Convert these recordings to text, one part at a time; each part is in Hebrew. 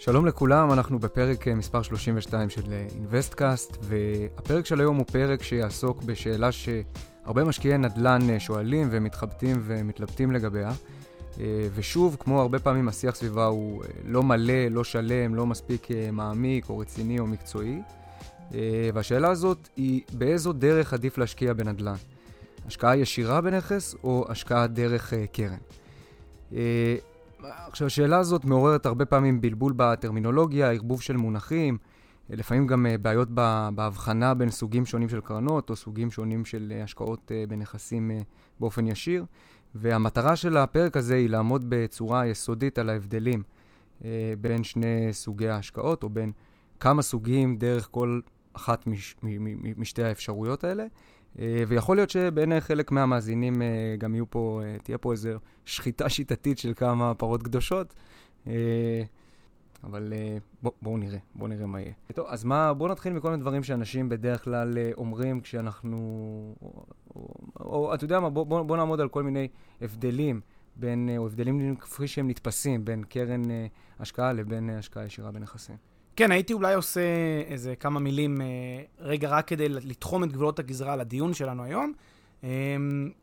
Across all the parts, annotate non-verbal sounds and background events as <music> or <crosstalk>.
שלום לכולם, אנחנו בפרק אה, מספר 32 של אינוויסטקאסט, והפרק של היום הוא פרק שיעסוק בשאלה שהרבה משקיעי נדל"ן אה, שואלים ומתחבטים ומתלבטים לגביה. אה, ושוב, כמו הרבה פעמים השיח סביבה הוא לא מלא, לא שלם, לא מספיק מעמיק או רציני או מקצועי. והשאלה הזאת היא באיזו דרך עדיף להשקיע בנדל"ן? השקעה ישירה בנכס או השקעה דרך קרן? עכשיו, השאלה הזאת מעוררת הרבה פעמים בלבול בטרמינולוגיה, ערבוב של מונחים, לפעמים גם אה, בעיות בהבחנה בין סוגים שונים של קרנות או סוגים שונים של אה, השקעות אה, בנכסים באופן ישיר. והמטרה של הפרק הזה היא לעמוד בצורה יסודית על ההבדלים בין שני סוגי ההשקעות, או בין כמה סוגים דרך כל אחת מש, משתי האפשרויות האלה. אה, ויכול להיות שבעיני חלק מהמאזינים אה, גם יהיו פה, אה, תהיה פה איזו שחיטה שיטתית של כמה פרות קדושות. אבל בואו בוא נראה, בואו נראה מה יהיה. טוב, אז מה, בואו נתחיל מכל מיני דברים שאנשים בדרך כלל אומרים כשאנחנו... או, או, או אתה יודע מה, בואו בוא, בוא נעמוד על כל מיני הבדלים בין, או הבדלים כפי שהם נתפסים בין קרן השקעה לבין השקעה ישירה בנכסים. כן, הייתי אולי עושה איזה כמה מילים, אה, רגע, רק כדי לתחום את גבולות הגזרה לדיון שלנו היום. אה,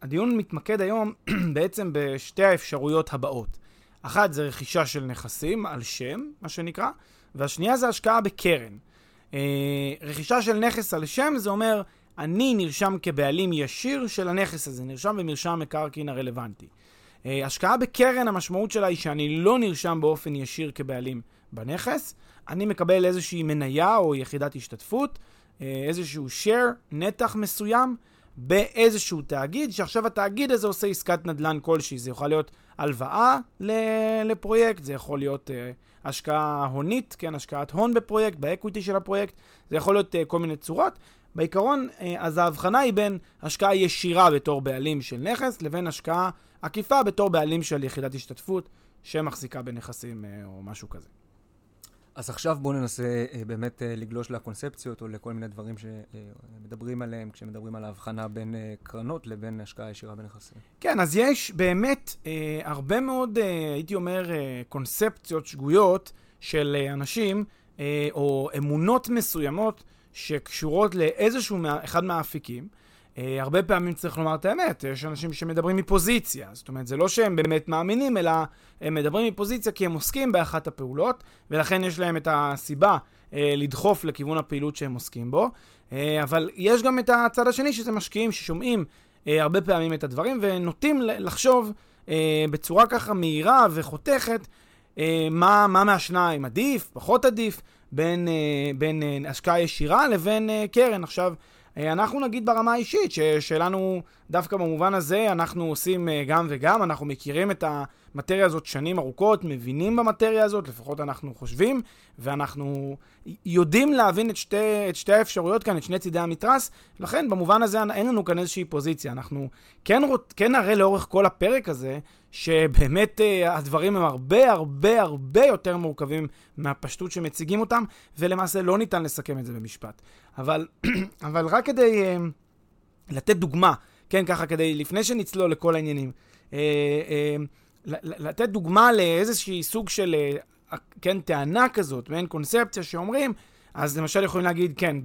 הדיון מתמקד היום <clears throat> בעצם בשתי האפשרויות הבאות. אחת זה רכישה של נכסים על שם, מה שנקרא, והשנייה זה השקעה בקרן. אה, רכישה של נכס על שם זה אומר, אני נרשם כבעלים ישיר של הנכס הזה, נרשם במרשם המקרקעין הרלוונטי. השקעה בקרן, המשמעות שלה היא שאני לא נרשם באופן ישיר כבעלים בנכס, אני מקבל איזושהי מניה או יחידת השתתפות, אה, איזשהו share, נתח מסוים, באיזשהו תאגיד, שעכשיו התאגיד הזה עושה עסקת נדל"ן כלשהי. זה יכול להיות הלוואה לפרויקט, זה יכול להיות אה, השקעה הונית, כן, השקעת הון בפרויקט, ב equity של הפרויקט, זה יכול להיות uh, כל מיני צורות. בעיקרון, אז ההבחנה היא בין השקעה ישירה בתור בעלים של נכס, לבין השקעה עקיפה בתור בעלים של יחידת השתתפות שמחזיקה בנכסים או משהו כזה. אז עכשיו בואו ננסה אה, באמת אה, לגלוש לקונספציות או לכל מיני דברים שמדברים עליהם כשמדברים על ההבחנה בין אה, קרנות לבין השקעה ישירה בנכסים. כן, אז יש באמת הרבה מאוד, הייתי אומר, קונספציות שגויות של אנשים או אמונות מסוימות שקשורות לאיזשהו אחד מהאפיקים. Uh, הרבה פעמים צריך לומר את האמת, יש אנשים שמדברים מפוזיציה, זאת אומרת, זה לא שהם באמת מאמינים, אלא הם מדברים מפוזיציה כי הם עוסקים באחת הפעולות, ולכן יש להם את הסיבה uh, לדחוף לכיוון הפעילות שהם עוסקים בו. Uh, אבל יש גם את הצד השני, שזה משקיעים ששומעים uh, הרבה פעמים את הדברים, ונוטים לחשוב uh, בצורה ככה מהירה וחותכת, uh, מה, מה מהשניים עדיף, פחות עדיף, בין, uh, בין uh, השקעה ישירה לבין uh, קרן. עכשיו, אה, אנחנו נגיד ברמה האישית, ששלנו, דווקא במובן הזה, אנחנו עושים אה, גם וגם, אנחנו מכירים את המטריה הזאת שנים ארוכות, מבינים במטריה הזאת, לפחות אנחנו חושבים, ואנחנו יודעים להבין את שתי, את שתי האפשרויות כאן, את שני צידי המתרס, לכן במובן הזה אין לנו כאן איזושהי פוזיציה. אנחנו כן, כן נראה לאורך כל הפרק הזה, שבאמת uh, הדברים הם הרבה הרבה הרבה יותר מורכבים מהפשטות שמציגים אותם, ולמעשה לא ניתן לסכם את זה במשפט. אבל, <clears throat> אבל רק כדי uh, לתת דוגמה, כן, ככה, כדי, לפני שנצלול לכל העניינים, uh, uh, לתת דוגמה לאיזשהי סוג של, uh, כן, טענה כזאת, מעין קונספציה שאומרים, אז למשל יכולים להגיד, כן,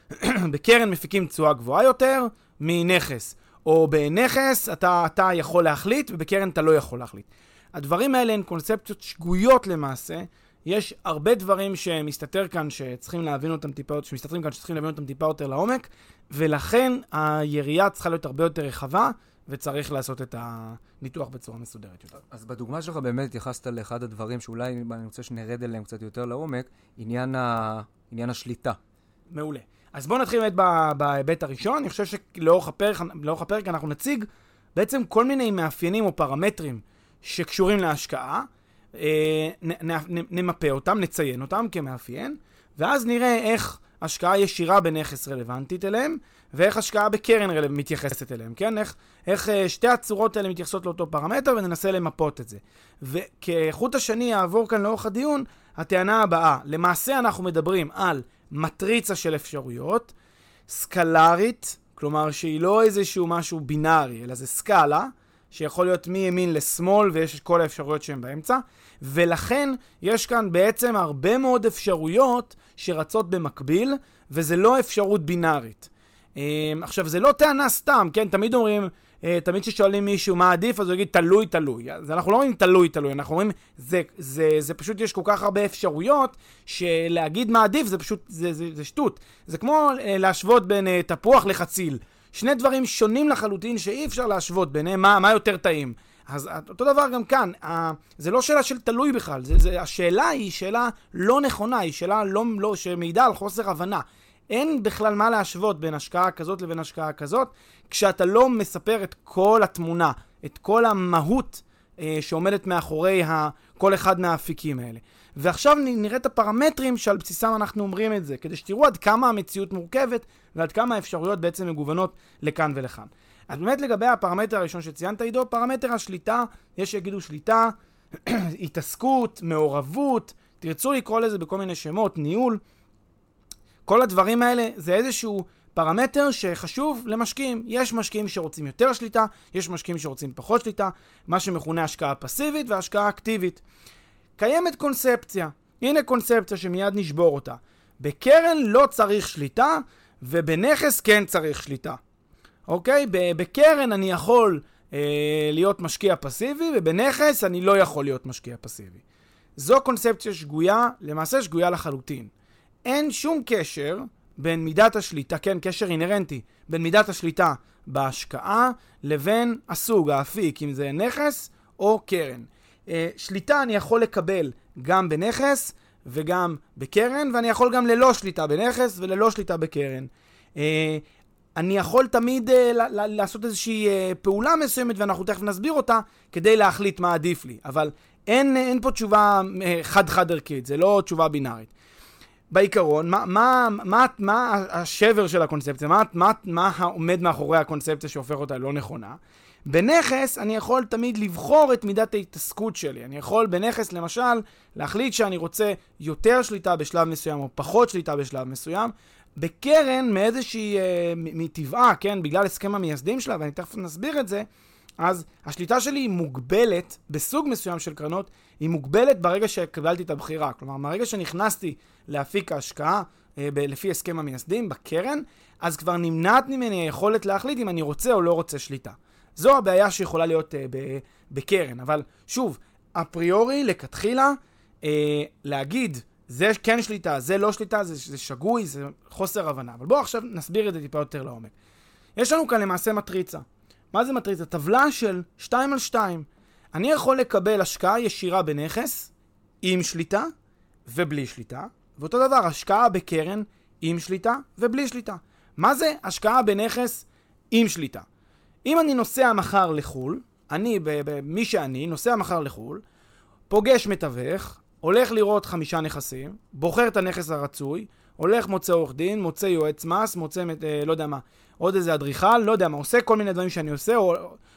<clears throat> בקרן מפיקים תשואה גבוהה יותר מנכס. או בנכס אתה, אתה יכול להחליט, ובקרן אתה לא יכול להחליט. הדברים האלה הן קונספציות שגויות למעשה. יש הרבה דברים שמסתתר כאן שצריכים להבין אותם טיפה, שמסתתרים כאן שצריכים להבין אותם טיפה יותר לעומק, ולכן היריעה צריכה להיות הרבה יותר רחבה, וצריך לעשות את הניתוח בצורה מסודרת יותר. אז בדוגמה שלך באמת התייחסת לאחד הדברים שאולי אני רוצה שנרד אליהם קצת יותר לעומק, עניין, ה... עניין השליטה. מעולה. אז בואו נתחיל באמת בהיבט הראשון. אני חושב שלאורך הפרק, הפרק אנחנו נציג בעצם כל מיני מאפיינים או פרמטרים שקשורים להשקעה. אה, נ, נ, נ, נמפה אותם, נציין אותם כמאפיין, ואז נראה איך השקעה ישירה בנכס רלוונטית אליהם, ואיך השקעה בקרן. מתייחסת אליהם, כן? איך, איך אה, שתי הצורות האלה מתייחסות לאותו פרמטר, וננסה למפות את זה. וכחוט השני יעבור כאן לאורך הדיון, הטענה הבאה, למעשה אנחנו מדברים על מטריצה של אפשרויות, סקלרית, כלומר שהיא לא איזשהו משהו בינארי, אלא זה סקאלה, שיכול להיות מימין לשמאל ויש את כל האפשרויות שהן באמצע, ולכן יש כאן בעצם הרבה מאוד אפשרויות שרצות במקביל, וזה לא אפשרות בינארית. אמ, עכשיו, זה לא טענה סתם, כן? תמיד אומרים, אה, תמיד כששואלים מישהו מה עדיף, אז הוא יגיד תלוי, תלוי. אז אנחנו לא אומרים תלוי, תלוי, אנחנו אומרים, זה, זה, זה פשוט, יש כל כך הרבה אפשרויות, שלהגיד מה עדיף זה פשוט, זה, זה, זה שטות. זה כמו אה, להשוות בין אה, תפוח לחציל. שני דברים שונים לחלוטין שאי אפשר להשוות ביניהם מה, מה יותר טעים. אז אותו דבר גם כאן, זה לא שאלה של תלוי בכלל, זה, זה, השאלה היא שאלה לא נכונה, היא שאלה לא, לא, שמעידה על חוסר הבנה. אין בכלל מה להשוות בין השקעה כזאת לבין השקעה כזאת, כשאתה לא מספר את כל התמונה, את כל המהות אה, שעומדת מאחורי ה, כל אחד מהאפיקים האלה. ועכשיו נראה את הפרמטרים שעל בסיסם אנחנו אומרים את זה, כדי שתראו עד כמה המציאות מורכבת ועד כמה האפשרויות בעצם מגוונות לכאן ולכאן. אז באמת לגבי הפרמטר הראשון שציינת עידו, פרמטר השליטה, יש שיגידו שליטה, <clears throat> התעסקות, מעורבות, תרצו לקרוא לזה בכל מיני שמות, ניהול. כל הדברים האלה זה איזשהו פרמטר שחשוב למשקיעים. יש משקיעים שרוצים יותר שליטה, יש משקיעים שרוצים פחות שליטה, מה שמכונה השקעה פסיבית והשקעה אקטיבית. קיימת קונספציה, הנה קונספציה שמיד נשבור אותה. בקרן לא צריך שליטה, ובנכס כן צריך שליטה. אוקיי? בקרן אני יכול אה, להיות משקיע פסיבי, ובנכס אני לא יכול להיות משקיע פסיבי. זו קונספציה שגויה, למעשה שגויה לחלוטין. אין שום קשר בין מידת השליטה, כן, קשר אינהרנטי, בין מידת השליטה בהשקעה לבין הסוג, האפיק, אם זה נכס או קרן. אה, שליטה אני יכול לקבל גם בנכס וגם בקרן, ואני יכול גם ללא שליטה בנכס וללא שליטה בקרן. אה, אני יכול תמיד uh, לעשות איזושהי uh, פעולה מסוימת, ואנחנו תכף נסביר אותה, כדי להחליט מה עדיף לי. אבל אין, אין פה תשובה חד-חד ערכית, זה לא תשובה בינארית. בעיקרון, מה, מה, מה, מה השבר של הקונספציה? מה, מה, מה עומד מאחורי הקונספציה שהופך אותה לא נכונה? בנכס אני יכול תמיד לבחור את מידת ההתעסקות שלי. אני יכול בנכס, למשל, להחליט שאני רוצה יותר שליטה בשלב מסוים או פחות שליטה בשלב מסוים, בקרן מאיזושהי, אה, מטבעה, כן, בגלל הסכם המייסדים שלה, ואני תכף נסביר את זה, אז השליטה שלי היא מוגבלת, בסוג מסוים של קרנות, היא מוגבלת ברגע שקיבלתי את הבחירה. כלומר, מהרגע שנכנסתי להפיק ההשקעה אה, ב- לפי הסכם המייסדים בקרן, אז כבר נמנעת ממני היכולת להחליט אם אני רוצה או לא רוצה שליטה. זו הבעיה שיכולה להיות אה, ב- בקרן. אבל שוב, אפריורי, לכתחילה, אה, להגיד זה כן שליטה, זה לא שליטה, זה, זה שגוי, זה חוסר הבנה. אבל בואו עכשיו נסביר את זה טיפה יותר לעומק. יש לנו כאן למעשה מטריצה. מה זה מטריצה? טבלה של 2 על 2. אני יכול לקבל השקעה ישירה בנכס עם שליטה ובלי שליטה, ואותו דבר, השקעה בקרן עם שליטה ובלי שליטה. מה זה השקעה בנכס עם שליטה? אם אני נוסע מחר לחו"ל, אני, מי שאני, נוסע מחר לחו"ל, פוגש מתווך, הולך לראות חמישה נכסים, בוחר את הנכס הרצוי, הולך מוצא עורך דין, מוצא יועץ מס, מוצא, אה, לא יודע מה, עוד איזה אדריכל, לא יודע מה, עושה כל מיני דברים שאני עושה, או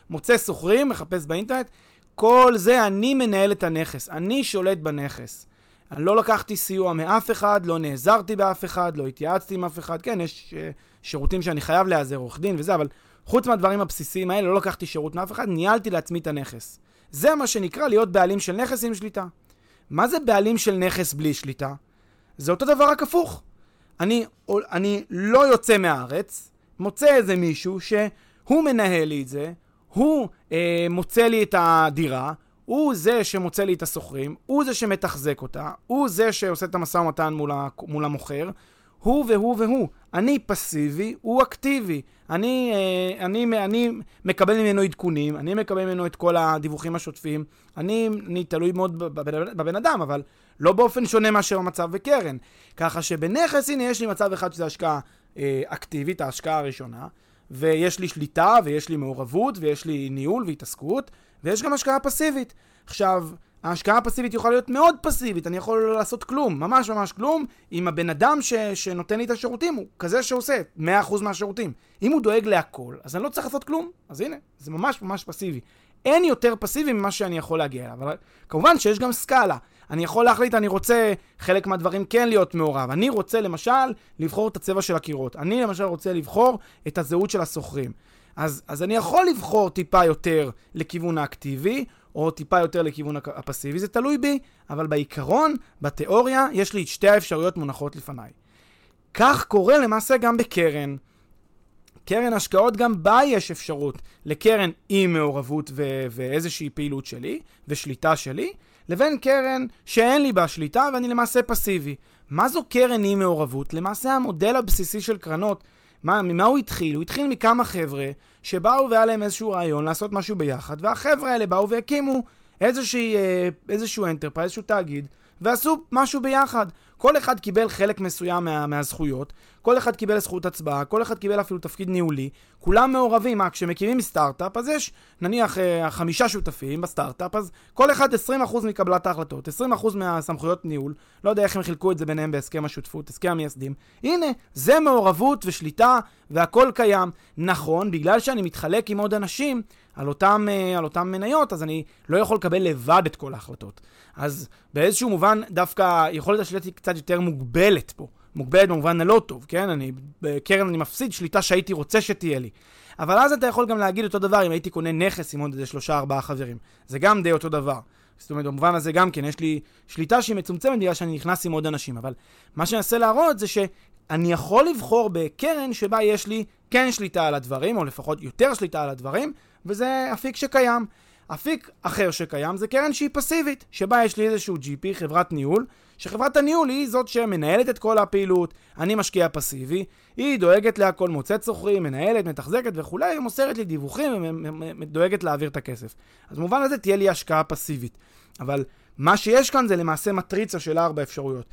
מוצא סוחרים, מחפש באינטרנט, כל זה אני מנהל את הנכס, אני שולט בנכס. אני לא לקחתי סיוע מאף אחד, לא נעזרתי באף אחד, לא התייעצתי עם אף אחד. כן, יש uh, שירותים שאני חייב להיעזר, עורך דין וזה, אבל חוץ מהדברים הבסיסיים האלה, לא לקחתי שירות מאף אחד, ניהלתי לעצמי את הנכס. זה מה שנקרא להיות בעלים של נכס עם שליטה. מה זה בעלים של נכס בלי שליטה? זה אותו דבר רק הפוך. אני, אני לא יוצא מהארץ, מוצא איזה מישהו שהוא מנהל לי את זה, הוא אה, מוצא לי את הדירה, הוא זה שמוצא לי את הסוחרים, הוא זה שמתחזק אותה, הוא זה שעושה את המשא ומתן מול, מול המוכר, הוא והוא והוא. אני פסיבי, הוא אקטיבי. אני, אה, אני, אני מקבל ממנו עדכונים, אני מקבל ממנו את כל הדיווחים השוטפים. אני, אני תלוי מאוד בבן, בבן אדם, אבל לא באופן שונה מאשר המצב בקרן. ככה שבנכס, הנה, יש לי מצב אחד שזה השקעה אה, אקטיבית, ההשקעה הראשונה, ויש לי שליטה, ויש לי מעורבות, ויש לי ניהול והתעסקות, ויש גם השקעה פסיבית. עכשיו, ההשקעה הפסיבית יכולה להיות מאוד פסיבית, אני יכול לא לעשות כלום, ממש ממש כלום, אם הבן אדם ש, שנותן לי את השירותים הוא כזה שעושה 100% מהשירותים. אם הוא דואג להכל, אז אני לא צריך לעשות כלום, אז הנה, זה ממש ממש פסיבי. אין יותר פסיבי ממה שאני יכול להגיע אליו, אבל כמובן שיש גם סקאלה. אני יכול להחליט, אני רוצה חלק מהדברים כן להיות מעורב. אני רוצה למשל לבחור את הצבע של הקירות. אני למשל רוצה לבחור את הזהות של הסוחרים. אז, אז אני יכול לבחור טיפה יותר לכיוון האקטיבי, או טיפה יותר לכיוון הפסיבי, זה תלוי בי, אבל בעיקרון, בתיאוריה, יש לי את שתי האפשרויות מונחות לפניי. כך קורה למעשה גם בקרן. קרן השקעות, גם בה יש אפשרות לקרן עם מעורבות ו- ואיזושהי פעילות שלי, ושליטה שלי, לבין קרן שאין לי בה שליטה ואני למעשה פסיבי. מה זו קרן עם מעורבות? למעשה המודל הבסיסי של קרנות מה, ממה הוא התחיל? הוא התחיל מכמה חבר'ה שבאו והיה להם איזשהו רעיון לעשות משהו ביחד, והחבר'ה האלה באו והקימו איזושהי, אה, איזשהו enterprise, איזשהו תאגיד, ועשו משהו ביחד. כל אחד קיבל חלק מסוים מה, מהזכויות, כל אחד קיבל זכות הצבעה, כל אחד קיבל אפילו תפקיד ניהולי, כולם מעורבים. מה, כשמקימים סטארט-אפ, אז יש נניח אה, חמישה שותפים בסטארט-אפ, אז כל אחד 20% מקבלת ההחלטות, 20% מהסמכויות ניהול, לא יודע איך הם חילקו את זה ביניהם בהסכם השותפות, הסכם המייסדים. הנה, זה מעורבות ושליטה והכל קיים. נכון, בגלל שאני מתחלק עם עוד אנשים על אותם, אה, על אותם מניות, אז אני לא יכול לקבל לבד את כל ההחלטות. אז באיזשהו מובן, דווקא יכולת השליטה היא קצת יותר מוגבלת פה. מוגבלת במובן הלא טוב, כן? אני, בקרן אני מפסיד שליטה שהייתי רוצה שתהיה לי. אבל אז אתה יכול גם להגיד אותו דבר אם הייתי קונה נכס עם עוד איזה שלושה ארבעה חברים. זה גם די אותו דבר. זאת אומרת, במובן הזה גם כן, יש לי שליטה שהיא מצומצמת בגלל שאני נכנס עם עוד אנשים. אבל מה שאני אנסה להראות זה שאני יכול לבחור בקרן שבה יש לי כן שליטה על הדברים, או לפחות יותר שליטה על הדברים, וזה אפיק שקיים. אפיק אחר שקיים זה קרן שהיא פסיבית, שבה יש לי איזשהו GP, חברת ניהול, שחברת הניהול היא זאת שמנהלת את כל הפעילות, אני משקיע פסיבי, היא דואגת להכל, מוצאת סוחרים, מנהלת, מתחזקת וכולי, מוסרת לי דיווחים ודואגת להעביר את הכסף. אז במובן הזה תהיה לי השקעה פסיבית. אבל מה שיש כאן זה למעשה מטריצה של ארבע אפשרויות.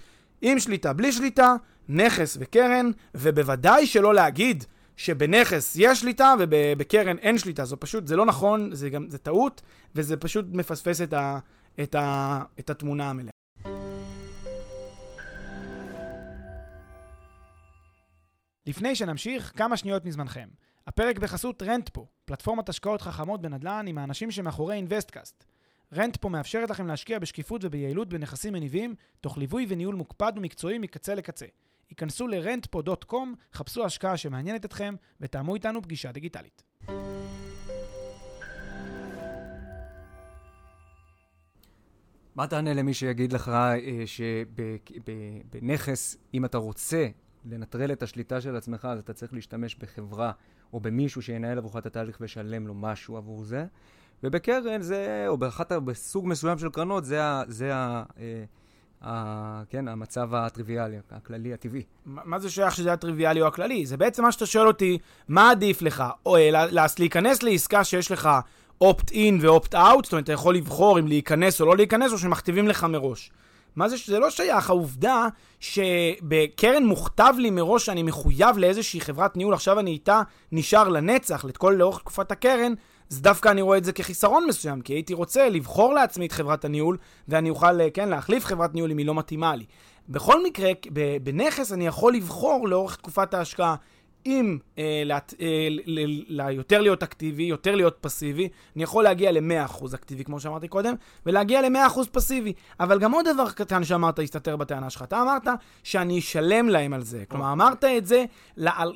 עם שליטה, בלי שליטה, נכס וקרן, ובוודאי שלא להגיד שבנכס יש שליטה ובקרן אין שליטה. זו פשוט, זה לא נכון, זה גם, זה טעות, וזה פשוט מפספס את, ה, את, ה, את התמונה המלאה. לפני שנמשיך, כמה שניות מזמנכם. הפרק בחסות רנטפו, פלטפורמת השקעות חכמות בנדל"ן עם האנשים שמאחורי אינוויסטקאסט. רנטפו מאפשרת לכם להשקיע בשקיפות וביעילות בנכסים מניבים, תוך ליווי וניהול מוקפד ומקצועי מקצה לקצה. היכנסו ל-rentpo.com, חפשו השקעה שמעניינת אתכם ותאמו איתנו פגישה דיגיטלית. מה תענה למי שיגיד לך אה, שבנכס, אם אתה רוצה לנטרל את השליטה של עצמך, אז אתה צריך להשתמש בחברה או במישהו שינהל עבורך את התהליך וישלם לו משהו עבור זה. ובקרן זה, או באחת, בסוג מסוים של קרנות, זה. זה ה אה, כן, המצב הטריוויאלי, הכללי, הטבעי. מה זה שייך שזה הטריוויאלי או הכללי? זה בעצם מה שאתה שואל אותי, מה עדיף לך? או להיכנס לעסקה שיש לך אופט-אין ואופט-אאוט, זאת אומרת, אתה יכול לבחור אם להיכנס או לא להיכנס, או שמכתיבים לך מראש. מה זה שזה לא שייך, העובדה שבקרן מוכתב לי מראש שאני מחויב לאיזושהי חברת ניהול, עכשיו אני איתה נשאר לנצח, לכל לאורך תקופת הקרן, אז דווקא אני רואה את זה כחיסרון מסוים, כי הייתי רוצה לבחור לעצמי את חברת הניהול, ואני אוכל, אה, כן, להחליף חברת ניהול אם היא לא מתאימה לי. בכל מקרה, בנכס אני יכול לבחור לאורך תקופת ההשקעה אם אה, לת, אה, ל, ל, יותר להיות אקטיבי, יותר להיות פסיבי, אני יכול להגיע ל-100% אקטיבי, כמו שאמרתי קודם, ולהגיע ל-100% פסיבי. אבל גם עוד דבר קטן שאמרת הסתתר בטענה שלך. אתה אמרת שאני אשלם להם על זה. כלומר, אמרת את זה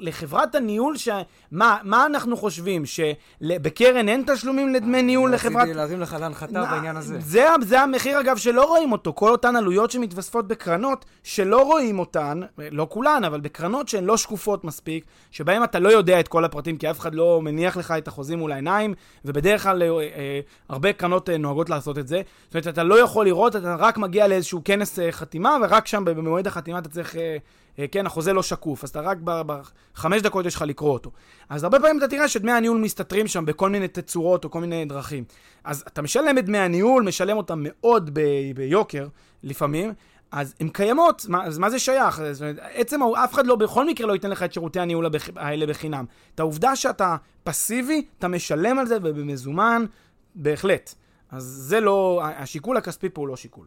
לחברת הניהול, ש... מה, מה אנחנו חושבים? שבקרן אין תשלומים לדמי ניהול לחברת... רציתי להרים לך להנחתה בעניין הזה. זה, זה המחיר, אגב, שלא רואים אותו. כל אותן עלויות שמתווספות בקרנות, שלא רואים אותן, לא כולן, אבל בקרנות שהן לא שקופות מספיק, שבהם אתה לא יודע את כל הפרטים, כי אף אחד לא מניח לך את החוזים מול העיניים, ובדרך כלל אה, אה, הרבה קרנות אה, נוהגות לעשות את זה. זאת אומרת, אתה לא יכול לראות, אתה רק מגיע לאיזשהו כנס אה, חתימה, ורק שם במועד החתימה אתה צריך... אה, אה, כן, החוזה לא שקוף, אז אתה רק בחמש דקות יש לך לקרוא אותו. אז הרבה פעמים אתה תראה שדמי הניהול מסתתרים שם בכל מיני תצורות או כל מיני דרכים. אז אתה משלם את דמי הניהול, משלם אותם מאוד ב- ביוקר לפעמים, אז הן קיימות, מה, אז מה זה שייך? זאת אומרת, עצם, אף אחד לא, בכל מקרה לא ייתן לך את שירותי הניהול האלה בחינם. את העובדה שאתה פסיבי, אתה משלם על זה ובמזומן, בהחלט. אז זה לא, השיקול הכספי פה הוא לא שיקול.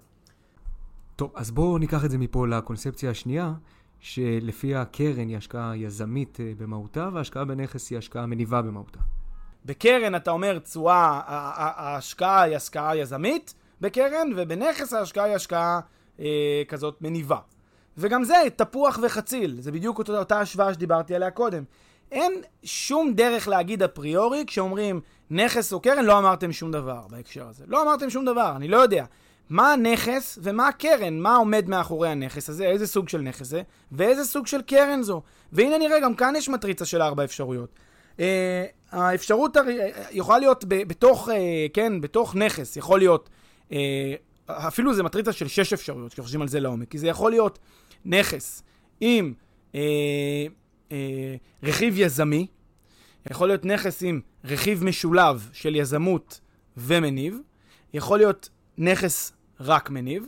טוב, אז בואו ניקח את זה מפה לקונספציה השנייה, שלפי הקרן היא השקעה יזמית אה, במהותה, והשקעה בנכס היא השקעה מניבה במהותה. בקרן אתה אומר תשואה, ההשקעה היא השקעה יזמית בקרן, ובנכס ההשקעה היא השקעה אה, כזאת מניבה. וגם זה תפוח וחציל, זה בדיוק אותה, אותה השוואה שדיברתי עליה קודם. אין שום דרך להגיד אפריורי כשאומרים נכס או קרן, לא אמרתם שום דבר בהקשר הזה. לא אמרתם שום דבר, אני לא יודע. מה הנכס ומה הקרן, מה עומד מאחורי הנכס הזה, איזה סוג של נכס זה, ואיזה סוג של קרן זו. והנה נראה, גם כאן יש מטריצה של ארבע אפשרויות. Uh, האפשרות הר... יכולה להיות ב- בתוך, uh, כן, בתוך נכס, יכול להיות, uh, אפילו זה מטריצה של שש אפשרויות, כשחושבים על זה לעומק, כי זה יכול להיות נכס עם uh, uh, רכיב יזמי, יכול להיות נכס עם רכיב משולב של יזמות ומניב, יכול להיות נכס רק מניב,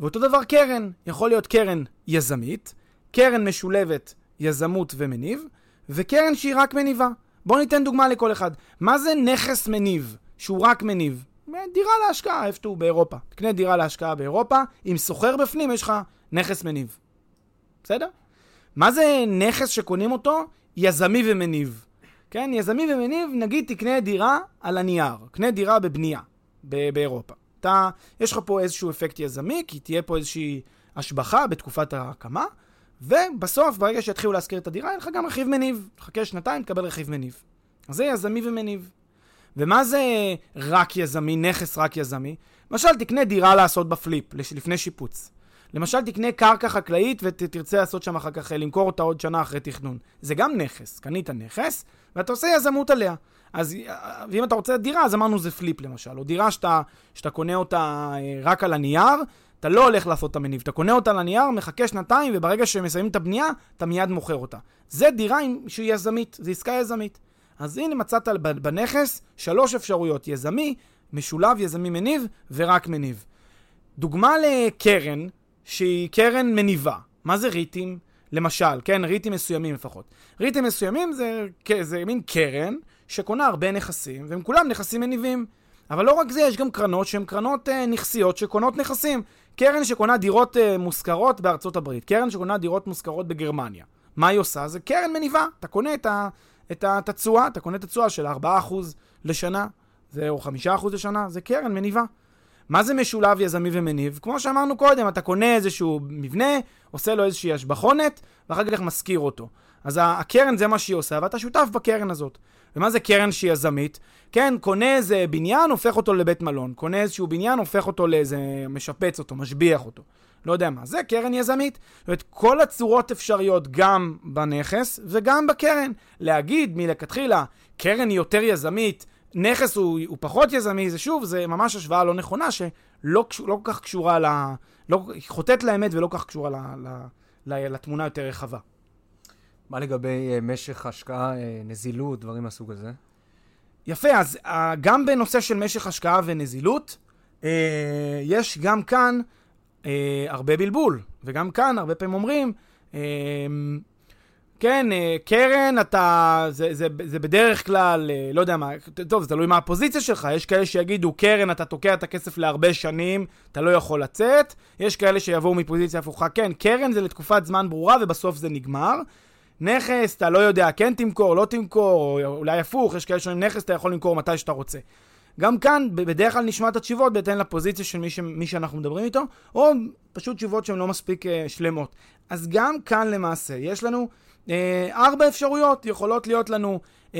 ואותו דבר קרן, יכול להיות קרן יזמית, קרן משולבת יזמות ומניב, וקרן שהיא רק מניבה. בואו ניתן דוגמה לכל אחד. מה זה נכס מניב שהוא רק מניב? דירה להשקעה, איפשהו באירופה. תקנה דירה להשקעה באירופה, אם סוחר בפנים יש לך נכס מניב. בסדר? מה זה נכס שקונים אותו? יזמי ומניב. כן, יזמי ומניב, נגיד תקנה דירה על הנייר, קנה דירה בבנייה באירופה. אתה, יש לך פה איזשהו אפקט יזמי, כי תהיה פה איזושהי השבחה בתקופת ההקמה, ובסוף, ברגע שיתחילו להשכיר את הדירה, יהיה לך גם רכיב מניב. תחכה שנתיים, תקבל רכיב מניב. אז זה יזמי ומניב. ומה זה רק יזמי, נכס רק יזמי? למשל, תקנה דירה לעשות בפליפ, לפני שיפוץ. למשל, תקנה קרקע חקלאית ותרצה לעשות שם אחר כך, למכור אותה עוד שנה אחרי תכנון. זה גם נכס. קנית נכס, ואתה עושה יזמות עליה. אז ואם אתה רוצה דירה, אז אמרנו זה פליפ למשל. או דירה שאתה, שאתה קונה אותה אה, רק על הנייר, אתה לא הולך לעשות את המניב. אתה קונה אותה על הנייר, מחכה שנתיים, וברגע שמסיימים את הבנייה, אתה מיד מוכר אותה. זה דירה שהיא יזמית, זו עסקה יזמית. אז הנה מצאת בנכס שלוש אפשרויות, יזמי, משולב, יזמי מניב ורק מניב. דוגמה לקרן, שהיא קרן מניבה. מה זה ריטים? למשל, כן, ריטים מסוימים לפחות. ריטים מסוימים זה, זה מין קרן שקונה הרבה נכסים, והם כולם נכסים מניבים. אבל לא רק זה, יש גם קרנות שהן קרנות אה, נכסיות שקונות נכסים. קרן שקונה דירות אה, מושכרות בארצות הברית, קרן שקונה דירות מושכרות בגרמניה. מה היא עושה? זה קרן מניבה. אתה קונה את, ה, את התשואה, אתה קונה את התשואה של 4% לשנה, זה, או 5% לשנה, זה קרן מניבה. מה זה משולב יזמי ומניב? כמו שאמרנו קודם, אתה קונה איזשהו מבנה, עושה לו איזושהי השבחונת, ואחר כך משכיר אותו. אז הקרן זה מה שהיא עושה, ואתה שותף בקרן הזאת. ומה זה קרן שהיא יזמית? כן, קונה איזה בניין, הופך אותו לבית מלון. קונה איזשהו בניין, הופך אותו לאיזה... משפץ אותו, משביח אותו. לא יודע מה. זה קרן יזמית. זאת אומרת, כל הצורות אפשריות גם בנכס וגם בקרן. להגיד מלכתחילה, קרן היא יותר יזמית, נכס הוא, הוא פחות יזמי, זה שוב, זה ממש השוואה לא נכונה, שלא לא כל כך קשורה ל... לא, חוטאת לאמת ולא כל כך קשורה ל, ל, ל, לתמונה יותר רחבה. מה לגבי uh, משך השקעה, uh, נזילות, דברים מהסוג הזה? יפה, אז uh, גם בנושא של משך השקעה ונזילות, uh, יש גם כאן uh, הרבה בלבול, וגם כאן הרבה פעמים אומרים, uh, כן, קרן, אתה, זה, זה, זה בדרך כלל, לא יודע מה, טוב, זה תלוי מה הפוזיציה שלך. יש כאלה שיגידו, קרן, אתה תוקע את הכסף להרבה שנים, אתה לא יכול לצאת. יש כאלה שיבואו מפוזיציה הפוכה, כן, קרן זה לתקופת זמן ברורה ובסוף זה נגמר. נכס, אתה לא יודע, כן תמכור, לא תמכור, או אולי הפוך, יש כאלה שאומרים נכס, אתה יכול למכור מתי שאתה רוצה. גם כאן, בדרך כלל נשמע את התשובות בהתאם לפוזיציה של מי, ש... מי שאנחנו מדברים איתו, או פשוט תשובות שהן לא מספיק uh, שלמות. אז גם כאן למעשה, יש לנו uh, ארבע אפשרויות, יכולות להיות לנו uh, uh,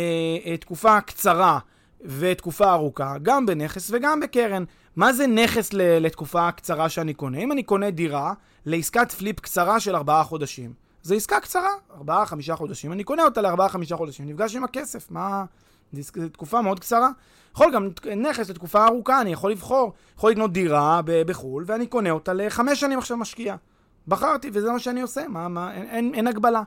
תקופה קצרה ותקופה ארוכה, גם בנכס וגם בקרן. מה זה נכס לתקופה קצרה שאני קונה? אם אני קונה דירה לעסקת פליפ קצרה של ארבעה חודשים. זו עסקה קצרה, ארבעה, חמישה חודשים, אני קונה אותה לארבעה, חמישה חודשים, נפגש עם הכסף, מה... זו תקופה מאוד קצרה. יכול גם נכס לתקופה ארוכה, אני יכול לבחור, יכול לקנות דירה בחו"ל, ואני קונה אותה לחמש שנים עכשיו משקיע. בחרתי, וזה מה שאני עושה, מה, מה, אין, אין, אין הגבלה.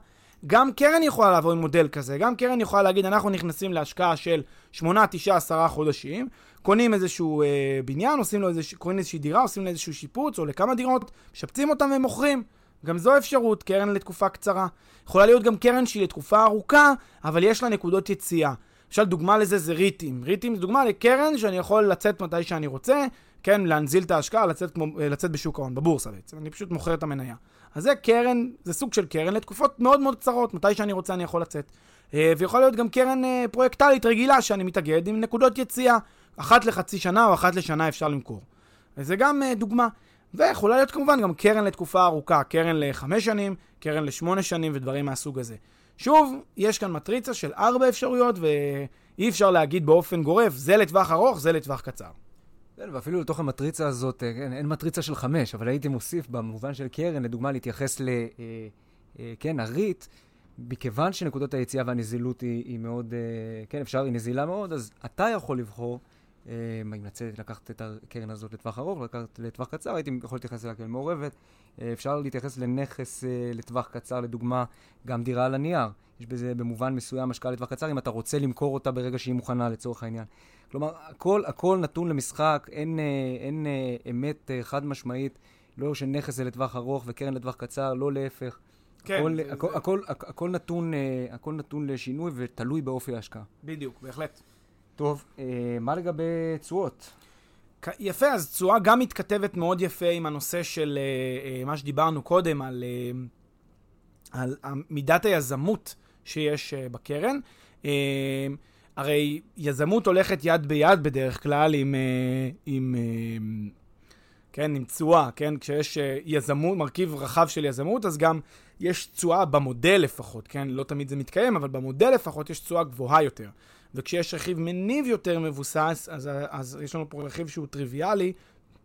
גם קרן יכולה לעבור עם מודל כזה, גם קרן יכולה להגיד, אנחנו נכנסים להשקעה של 8, 9, 10 חודשים, קונים איזשהו אה, בניין, עושים לו איזוש, קונים איזושהי דירה, עושים לו איזשהו שיפוץ, או לכמה דירות, משפצים אותם ומוכרים. גם זו אפשרות, קרן לתקופה קצרה. יכולה להיות גם קרן שהיא לתקופה ארוכה, אבל יש לה נקודות יציאה. למשל, דוגמה לזה זה ריטים. ריטים זה דוגמה לקרן שאני יכול לצאת מתי שאני רוצה, כן, להנזיל את ההשקעה, לצאת, כמו, אה, לצאת בשוק ההון, בבורסה בעצם. אני פשוט מוכר את המניה. אז זה קרן, זה סוג של קרן לתקופות מאוד מאוד קצרות, מתי שאני רוצה אני יכול לצאת. אה, ויכול להיות גם קרן אה, פרויקטלית רגילה שאני מתאגד עם נקודות יציאה. אחת לחצי שנה או אחת לשנה אפשר למכור. וזה גם דוגמה. ויכולה להיות כמובן גם קרן לתקופה ארוכה, קרן לחמש שנים, קרן לשמונה שנים ודברים מהסוג הזה. שוב, יש כאן מטריצה של ארבע אפשרויות, ואי אפשר להגיד באופן גורף, זה לטווח ארוך, זה לטווח קצר. כן, ואפילו לתוך המטריצה הזאת, אין, אה, אין מטריצה של חמש, אבל הייתי מוסיף במובן של קרן, לדוגמה, להתייחס ל... אה, אה, כן, הריט, מכיוון שנקודות היציאה והנזילות היא, היא מאוד, אה, כן, אפשר, היא נזילה מאוד, אז אתה יכול לבחור אם לצאת, לקחת את הקרן הזאת לטווח ארוך, לקחת לטווח קצר, הייתי יכול להתייחס אליה כאל מעורבת. אה, אפשר להתייחס לנכס אה, לטווח קצר, לדוגמה, גם דירה על הנייר. יש בזה במובן מסוים השקעה לטווח קצר, אם אתה רוצה למכור אותה ברגע שהיא מוכנה לצורך העניין. כלומר, הכל, הכל נתון למשחק, אין, אין, אין אמת חד משמעית, לא שנכס זה לטווח ארוך וקרן לטווח קצר, לא להפך. כן. הכל, זה, הכל, זה... הכל, הכל, הכל, נתון, הכל נתון לשינוי ותלוי באופי ההשקעה. בדיוק, בהחלט. טוב, אה, מה לגבי תשואות? יפה, אז תשואה גם מתכתבת מאוד יפה עם הנושא של אה, אה, מה שדיברנו קודם, על, על מידת היזמות שיש בקרן. הרי יזמות הולכת יד ביד בדרך כלל עם, עם, כן, עם תשואה, כן? כשיש יזמות, מרכיב רחב של יזמות, אז גם יש תשואה במודל לפחות, כן? לא תמיד זה מתקיים, אבל במודל לפחות יש תשואה גבוהה יותר. וכשיש רכיב מניב יותר מבוסס, אז, אז יש לנו פה רכיב שהוא טריוויאלי,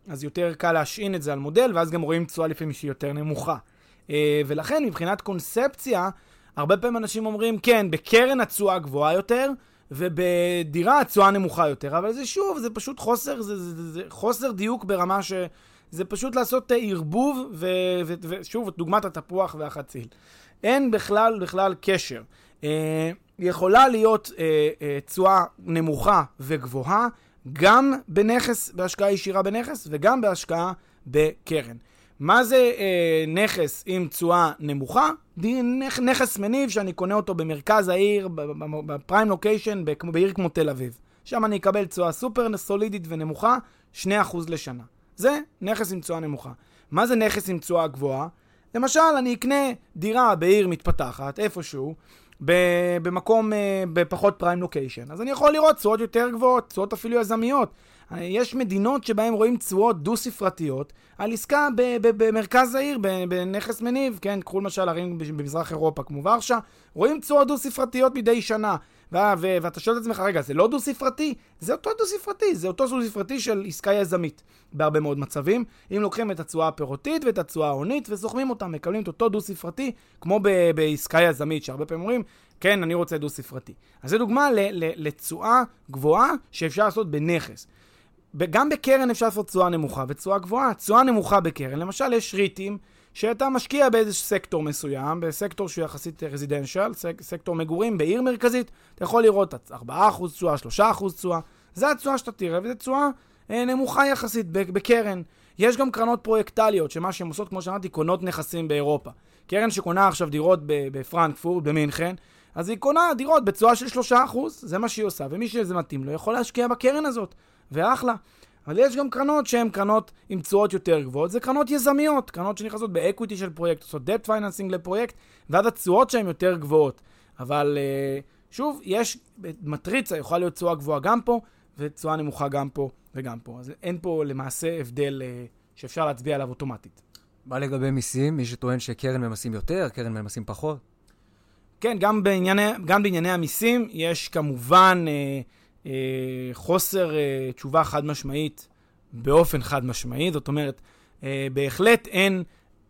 אז יותר קל להשעין את זה על מודל, ואז גם רואים תשואה לפעמים שהיא יותר נמוכה. אה, ולכן, מבחינת קונספציה, הרבה פעמים אנשים אומרים, כן, בקרן התשואה גבוהה יותר, ובדירה התשואה נמוכה יותר, אבל זה שוב, זה פשוט חוסר, זה, זה, זה, זה חוסר דיוק ברמה ש... זה פשוט לעשות ערבוב, ושוב, דוגמת התפוח והחציל. אין בכלל, בכלל קשר. יכולה להיות תשואה אה, אה, נמוכה וגבוהה גם בנכס, בהשקעה ישירה בנכס וגם בהשקעה בקרן. מה זה אה, נכס עם תשואה נמוכה? נכ, נכס מניב שאני קונה אותו במרכז העיר, בפריים לוקיישן, בעיר כמו תל אביב. שם אני אקבל תשואה סופר סולידית ונמוכה, 2% לשנה. זה נכס עם תשואה נמוכה. מה זה נכס עם תשואה גבוהה? למשל, אני אקנה דירה בעיר מתפתחת, איפשהו, במקום, אה, בפחות פריים לוקיישן. אז אני יכול לראות תשואות יותר גבוהות, תשואות אפילו יזמיות. יש מדינות שבהן רואים תשואות דו-ספרתיות על עסקה במרכז העיר, בנכס מניב, כן, קחו למשל ערים במזרח אירופה כמו ורשה, רואים תשואות דו-ספרתיות מדי שנה. ואתה שואל את עצמך, רגע, זה לא דו-ספרתי? זה אותו דו-ספרתי, זה אותו דו-ספרתי של עסקה יזמית בהרבה מאוד מצבים. אם לוקחים את התשואה הפירותית ואת התשואה ההונית וסוכמים אותם, מקבלים את אותו דו-ספרתי, כמו ב- בעסקה יזמית, שהרבה פעמים אומרים, כן, אני רוצה דו-ספרתי. אז זו דוגמה לתשואה גבוהה שאפשר לעשות בנכס. גם בקרן אפשר לעשות תשואה נמוכה ותשואה גבוהה. תשואה נמוכה בקרן, למשל יש ריטים שאתה משקיע באיזה סקטור מסוים, בסקטור שהוא יחסית רזידנציאל, סק, סקטור מגורים בעיר מרכזית, אתה יכול לראות 4% תשואה, 3% תשואה, זה התשואה שאתה תראה, וזו תשואה אה, נמוכה יחסית בקרן. יש גם קרנות פרויקטליות, שמה שהן עושות, כמו שאמרתי, קונות נכסים באירופה. קרן שקונה עכשיו דירות בפרנקפורט, במינכן, אז היא קונה דירות בתשואה של 3%, זה מה שהיא עושה, ומי שזה מתאים לו יכול להשקיע בקרן הזאת, ואחלה. אבל יש גם קרנות שהן קרנות עם תשואות יותר גבוהות, זה קרנות יזמיות, קרנות שנכנסות ב equity של פרויקט, עושות debt financing לפרויקט, ואז התשואות שהן יותר גבוהות. אבל אה, שוב, יש מטריצה, יכולה להיות תשואה גבוהה גם פה, ותשואה נמוכה גם פה וגם פה. אז אין פה למעשה הבדל אה, שאפשר להצביע עליו אוטומטית. מה לגבי מיסים? מי שטוען שקרן ממסים יותר, קרן ממסים פחות? כן, גם בענייני, גם בענייני המיסים יש כמובן... אה, אה, חוסר אה, תשובה חד משמעית באופן חד משמעי, זאת אומרת, אה, בהחלט אין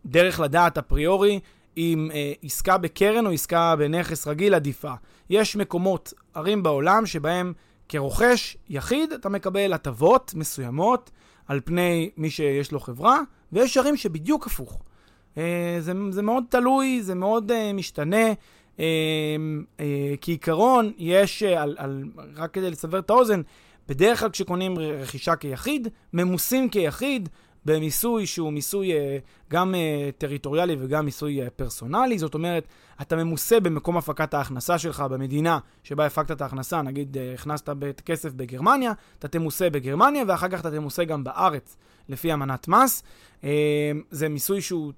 דרך לדעת אפריורי אם אה, עסקה בקרן או עסקה בנכס רגיל עדיפה. יש מקומות, ערים בעולם, שבהם כרוכש יחיד אתה מקבל הטבות מסוימות על פני מי שיש לו חברה, ויש ערים שבדיוק הפוך. אה, זה, זה מאוד תלוי, זה מאוד אה, משתנה. אה, אה, כעיקרון, יש, אה, על, על, רק כדי לסבר את האוזן, בדרך כלל כשקונים רכישה כיחיד, ממוסים כיחיד, במיסוי שהוא מיסוי אה, גם טריטוריאלי וגם מיסוי פרסונלי. זאת אומרת, אתה ממוסה במקום הפקת ההכנסה שלך במדינה שבה הפקת את ההכנסה, נגיד הכנסת כסף בגרמניה, אתה תמוסה בגרמניה ואחר כך אתה תמוסה גם בארץ לפי אמנת מס. זה מיסוי שהוא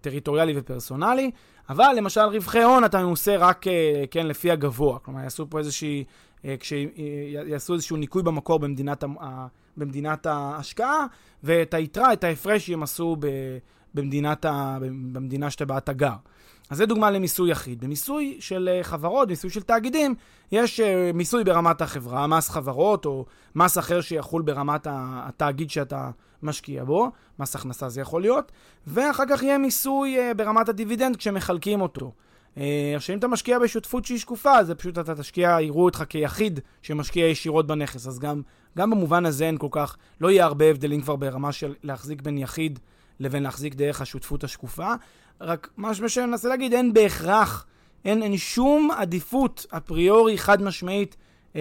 טריטוריאלי ופרסונלי, אבל למשל רווחי הון אתה ממוסה רק, כן, לפי הגבוה. כלומר, יעשו פה איזושהי... כשיעשו איזשהו ניקוי במקור במדינת, במדינת ההשקעה, ואת היתרה, את ההפרש, ימסו במדינת במדינה שבה אתה גר. אז זה דוגמה למיסוי יחיד. במיסוי של אה, חברות, מיסוי של תאגידים, יש אה, מיסוי ברמת החברה, מס חברות או מס אחר שיחול ברמת התאגיד שאתה משקיע בו, מס הכנסה זה יכול להיות, ואחר כך יהיה מיסוי אה, ברמת הדיבידנד כשמחלקים אותו. עכשיו, אם אתה משקיע בשותפות שהיא שקופה, זה פשוט אתה תשקיע, יראו אותך כיחיד שמשקיע ישירות בנכס. אז גם, גם במובן הזה אין כל כך, לא יהיה הרבה הבדלים כבר ברמה של להחזיק בין יחיד לבין להחזיק דרך השותפות השקופה. רק מה שאני מנסה להגיד, אין בהכרח, אין, אין שום עדיפות אפריורי חד משמעית אה,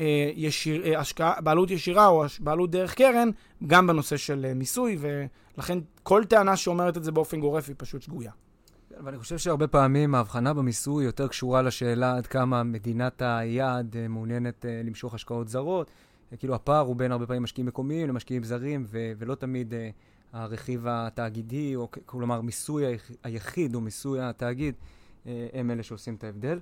אה, ישיר, אה, השקעה, בעלות ישירה או בעלות דרך קרן, גם בנושא של אה, מיסוי, ולכן כל טענה שאומרת את זה באופן גורף היא פשוט שגויה. ואני חושב שהרבה פעמים ההבחנה במיסוי יותר קשורה לשאלה עד כמה מדינת היעד אה, מעוניינת אה, למשוך השקעות זרות. כאילו הפער הוא בין הרבה פעמים משקיעים מקומיים למשקיעים זרים, ו- ולא תמיד uh, הרכיב התאגידי, או כלומר מיסוי היחיד או מיסוי התאגיד, uh, הם אלה שעושים את ההבדל.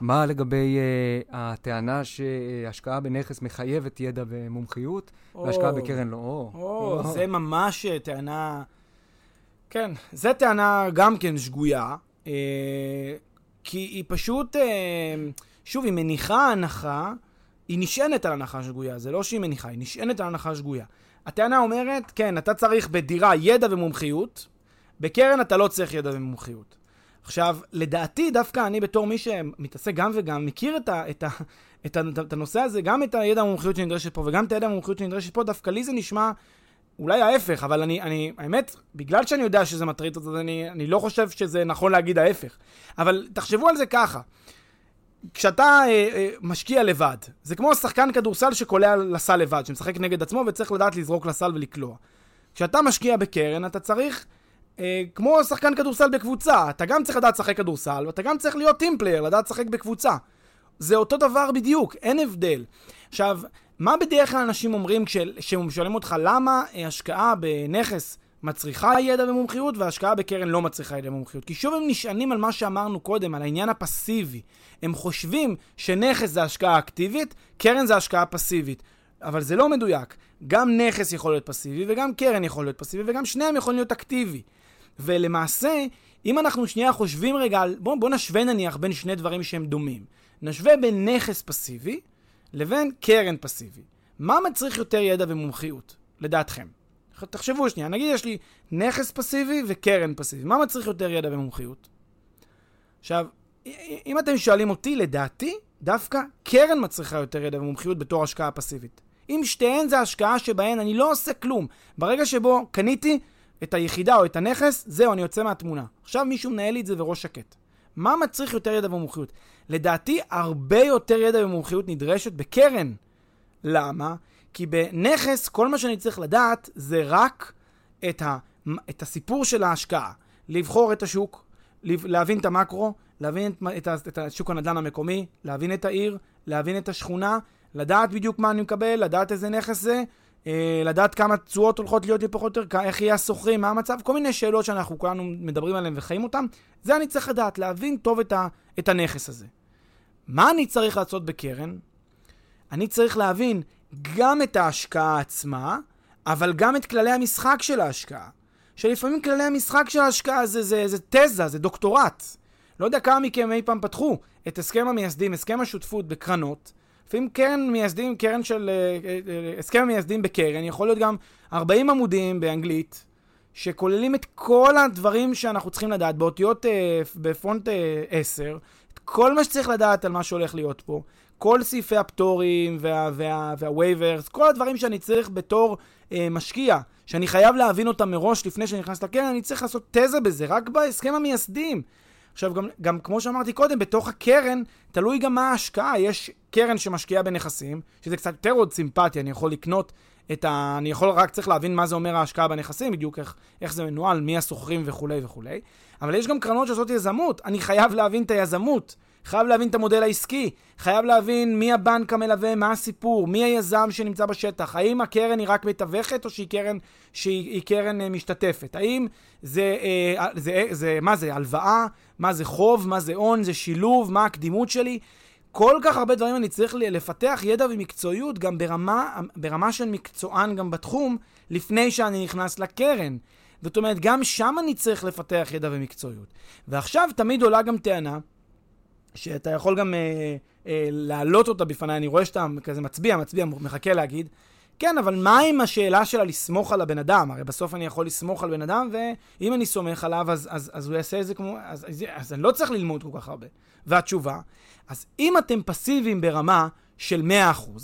מה לגבי uh, הטענה שהשקעה בנכס מחייבת ידע ומומחיות, או, והשקעה בקרן לא? או, או, או. זה ממש טענה... כן, זו טענה גם כן שגויה, אה, כי היא פשוט, אה, שוב, היא מניחה הנחה, היא נשענת על הנחה שגויה, זה לא שהיא מניחה, היא נשענת על הנחה שגויה. הטענה אומרת, כן, אתה צריך בדירה ידע ומומחיות, בקרן אתה לא צריך ידע ומומחיות. עכשיו, לדעתי, דווקא אני בתור מי שמתעסק גם וגם, מכיר את, ה, את, ה, את, ה, את הנושא הזה, גם את הידע המומחיות שנדרשת פה וגם את הידע המומחיות שנדרשת פה, דווקא לי זה נשמע אולי ההפך, אבל אני, אני, האמת, בגלל שאני יודע שזה מטריד אותי, אני, אני לא חושב שזה נכון להגיד ההפך. אבל תחשבו על זה ככה. כשאתה אה, אה, משקיע לבד, זה כמו שחקן כדורסל שקולע לסל לבד, שמשחק נגד עצמו וצריך לדעת לזרוק לסל ולקלוע. כשאתה משקיע בקרן, אתה צריך, אה, כמו שחקן כדורסל בקבוצה, אתה גם צריך לדעת לשחק כדורסל, ואתה גם צריך להיות team player, לדעת לשחק בקבוצה. זה אותו דבר בדיוק, אין הבדל. עכשיו, מה בדרך כלל אנשים אומרים כשהם שואלים אותך למה אה, השקעה בנכס מצריכה ידע ומומחיות והשקעה בקרן לא מצריכה ידע ומומחיות? כי שוב הם נשענים על מה שאמרנו קודם, על העניין הפסיבי. הם חושבים שנכס זה השקעה אקטיבית, קרן זה השקעה פסיבית. אבל זה לא מדויק. גם נכס יכול להיות פסיבי וגם קרן יכול להיות פסיבי וגם שניהם יכולים להיות אקטיבי. ולמעשה, אם אנחנו שנייה חושבים רגע. בואו בוא נשווה נניח בין שני דברים שהם דומים. נשווה בין נכס פסיבי לבין קרן פסיבי. מה מצריך יותר ידע ומומחיות, לדעתכם? תחשבו שנייה, נגיד יש לי נכס פסיבי וקרן פסיבי, מה מצריך יותר ידע ומומחיות? עכשיו, אם אתם שואלים אותי, לדעתי, דווקא קרן מצריכה יותר ידע ומומחיות בתור השקעה פסיבית. אם שתיהן זה השקעה שבהן אני לא עושה כלום. ברגע שבו קניתי את היחידה או את הנכס, זהו, אני יוצא מהתמונה. עכשיו מישהו מנהל לי את זה וראש שקט. מה מצריך יותר ידע ומומחיות? לדעתי, הרבה יותר ידע ומומחיות נדרשת בקרן. למה? כי בנכס, כל מה שאני צריך לדעת זה רק את, ה, את הסיפור של ההשקעה. לבחור את השוק, להבין את המקרו, להבין את, את, את שוק הנדל"ן המקומי, להבין את העיר, להבין את השכונה, לדעת בדיוק מה אני מקבל, לדעת איזה נכס זה, אה, לדעת כמה תשואות הולכות להיות לי פחות או יותר, איך יהיה השוכרים, מה המצב, כל מיני שאלות שאנחנו כולנו מדברים עליהן וחיים אותן, זה אני צריך לדעת, להבין טוב את, ה, את הנכס הזה. מה אני צריך לעשות בקרן? אני צריך להבין גם את ההשקעה עצמה, אבל גם את כללי המשחק של ההשקעה. שלפעמים כללי המשחק של ההשקעה זה, זה, זה תזה, זה דוקטורט. לא יודע כמה מכם אי פעם פתחו את הסכם המייסדים, הסכם השותפות בקרנות, לפעמים קרן מייסדים, קרן של... אה, אה, אה, הסכם המייסדים בקרן, יכול להיות גם 40 עמודים באנגלית, שכוללים את כל הדברים שאנחנו צריכים לדעת באותיות בפונט אה, 10, את כל מה שצריך לדעת על מה שהולך להיות פה, כל סעיפי הפטורים וה, וה, כל הדברים שאני צריך בתור אה, משקיע, שאני חייב להבין אותם מראש לפני שאני נכנס לקרן, אני צריך לעשות תזה בזה, רק בהסכם המייסדים. עכשיו, גם, גם כמו שאמרתי קודם, בתוך הקרן, תלוי גם מה ההשקעה. יש קרן שמשקיעה בנכסים, שזה קצת יותר עוד סימפטי, אני יכול לקנות את ה... אני יכול רק צריך להבין מה זה אומר ההשקעה בנכסים, בדיוק איך, איך זה מנוהל, מי השוכרים וכולי וכולי. אבל יש גם קרנות שעושות יזמות, אני חייב להבין את היזמות. חייב להבין את המודל העסקי, חייב להבין מי הבנק המלווה, מה הסיפור, מי היזם שנמצא בשטח, האם הקרן היא רק מתווכת או שהיא קרן, שהיא קרן אה, משתתפת, האם זה, אה, זה, זה, זה, מה זה, הלוואה, מה זה חוב, מה זה הון, זה שילוב, מה הקדימות שלי. כל כך הרבה דברים אני צריך לפתח ידע ומקצועיות גם ברמה, ברמה של מקצוען גם בתחום, לפני שאני נכנס לקרן. זאת אומרת, גם שם אני צריך לפתח ידע ומקצועיות. ועכשיו תמיד עולה גם טענה, שאתה יכול גם אה, אה, להעלות אותה בפניי, אני רואה שאתה כזה מצביע, מצביע, מחכה להגיד. כן, אבל מה עם השאלה שלה לסמוך על הבן אדם? הרי בסוף אני יכול לסמוך על בן אדם, ואם אני סומך עליו, אז, אז, אז הוא יעשה את זה כמו... אז, אז, אז אני לא צריך ללמוד כל כך הרבה. והתשובה, אז אם אתם פסיביים ברמה של 100%,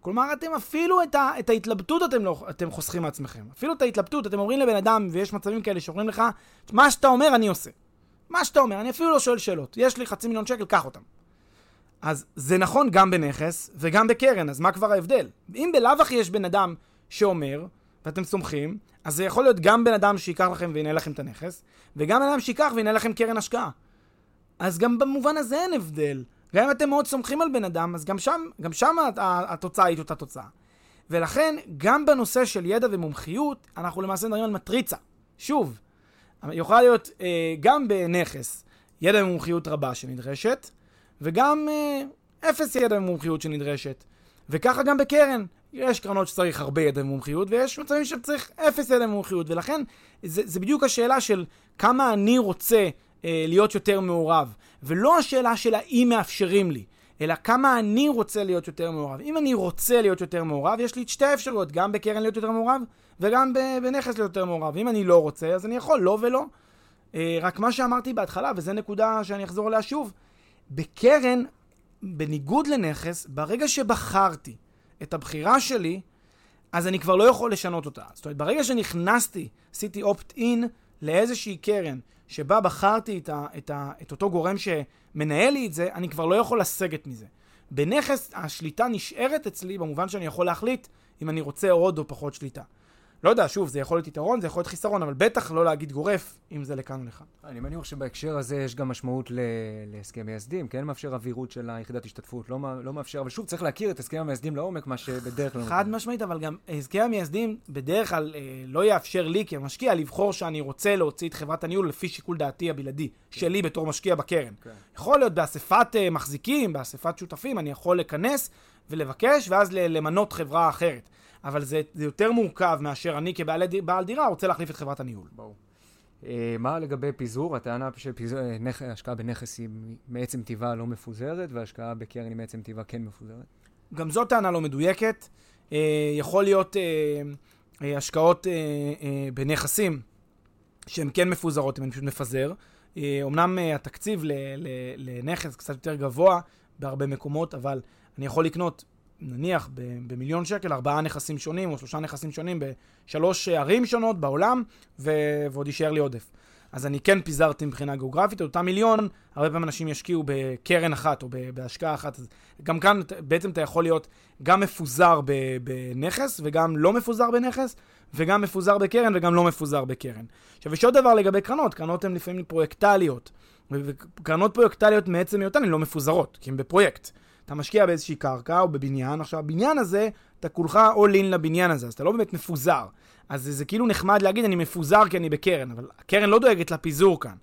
כלומר, אתם אפילו את, ה, את ההתלבטות אתם, לא, אתם חוסכים מעצמכם. אפילו את ההתלבטות, אתם אומרים לבן אדם, ויש מצבים כאלה שאומרים לך, מה שאתה אומר, אני עושה. מה שאתה אומר, אני אפילו לא שואל שאלות. יש לי חצי מיליון שקל, קח אותם. אז זה נכון גם בנכס וגם בקרן, אז מה כבר ההבדל? אם בלאו הכי יש בן אדם שאומר, ואתם סומכים, אז זה יכול להיות גם בן אדם שייקח לכם וינהל לכם את הנכס, וגם בן אדם שייקח וינהל לכם קרן השקעה. אז גם במובן הזה אין הבדל. גם אם אתם מאוד סומכים על בן אדם, אז גם שם, גם שם התוצאה היא אותה תוצאה. ולכן, גם בנושא של ידע ומומחיות, אנחנו למעשה מדברים על מטריצה. שוב, יכולה להיות אה, גם בנכס ידע ומומחיות רבה שנדרשת, וגם אה, אפס ידע ומומחיות שנדרשת. וככה גם בקרן. יש קרנות שצריך הרבה ידע ומומחיות, ויש מצבים שצריך אפס ידע ומומחיות, ולכן זה, זה בדיוק השאלה של כמה אני רוצה אה, להיות יותר מעורב, ולא השאלה של האם מאפשרים לי, אלא כמה אני רוצה להיות יותר מעורב. אם אני רוצה להיות יותר מעורב, יש לי את שתי האפשרויות, גם בקרן להיות יותר מעורב, וגם בנכס להיות יותר מעורב. אם אני לא רוצה, אז אני יכול לא ולא. אה, רק מה שאמרתי בהתחלה, וזו נקודה שאני אחזור אליה שוב, בקרן, בניגוד לנכס, ברגע שבחרתי את הבחירה שלי, אז אני כבר לא יכול לשנות אותה. זאת אומרת, ברגע שנכנסתי, עשיתי אופט-אין לאיזושהי קרן, שבה בחרתי את, ה, את, ה, את אותו גורם שמנהל לי את זה, אני כבר לא יכול לסגת מזה. בנכס השליטה נשארת אצלי במובן שאני יכול להחליט אם אני רוצה עוד או פחות שליטה. לא יודע, שוב, זה יכול להיות יתרון, זה יכול להיות חיסרון, אבל בטח לא להגיד גורף אם זה לכאן או לכאן. אני מניח שבהקשר הזה יש גם משמעות להסכם מייסדים, כן מאפשר אווירות של היחידת השתתפות, לא, לא מאפשר, אבל שוב, צריך להכיר את הסכם המייסדים לעומק, מה שבדרך כלל... חד משמעית, אבל גם הסכם המייסדים בדרך כלל אה, לא יאפשר לי כמשקיע לבחור שאני רוצה להוציא את חברת הניהול לפי שיקול דעתי הבלעדי, כן. שלי בתור משקיע בקרן. כן. יכול להיות באספת אה, מחזיקים, באספת שותפים, אני יכול לכנס ולבקש, ואז למנות חברה אחרת. אבל זה, זה יותר מורכב מאשר אני כבעל דירה רוצה להחליף את חברת הניהול. ברור. Uh, מה לגבי פיזור? הטענה שהשקעה בנכס היא מעצם טבעה לא מפוזרת, והשקעה בקרן היא מעצם טבעה כן מפוזרת? גם זו טענה לא מדויקת. Uh, יכול להיות השקעות בנכסים שהן כן מפוזרות, אם אני פשוט מפזר. Uh, התקציב לנכס קצת יותר גבוה בהרבה מקומות, אבל אני יכול לקנות נניח במיליון שקל, ארבעה נכסים שונים או שלושה נכסים שונים בשלוש ערים שונות בעולם, ו- ועוד יישאר לי עודף. אז אני כן פיזרתי מבחינה גיאוגרפית, את אותם מיליון, הרבה פעמים אנשים ישקיעו בקרן אחת או בהשקעה אחת. גם כאן בעצם אתה יכול להיות גם מפוזר בנכס וגם לא מפוזר בנכס, וגם מפוזר בקרן וגם לא מפוזר בקרן. עכשיו, יש עוד דבר לגבי קרנות, קרנות הן לפעמים פרויקטליות. וקרנות פרויקטליות מעצם היותן הן לא מפוזרות, כי הן בפרויקט. אתה משקיע באיזושהי קרקע או בבניין, עכשיו הבניין הזה, אתה כולך all in לבניין הזה, אז אתה לא באמת מפוזר. אז זה, זה כאילו נחמד להגיד, אני מפוזר כי אני בקרן, אבל הקרן לא דואגת לפיזור כאן.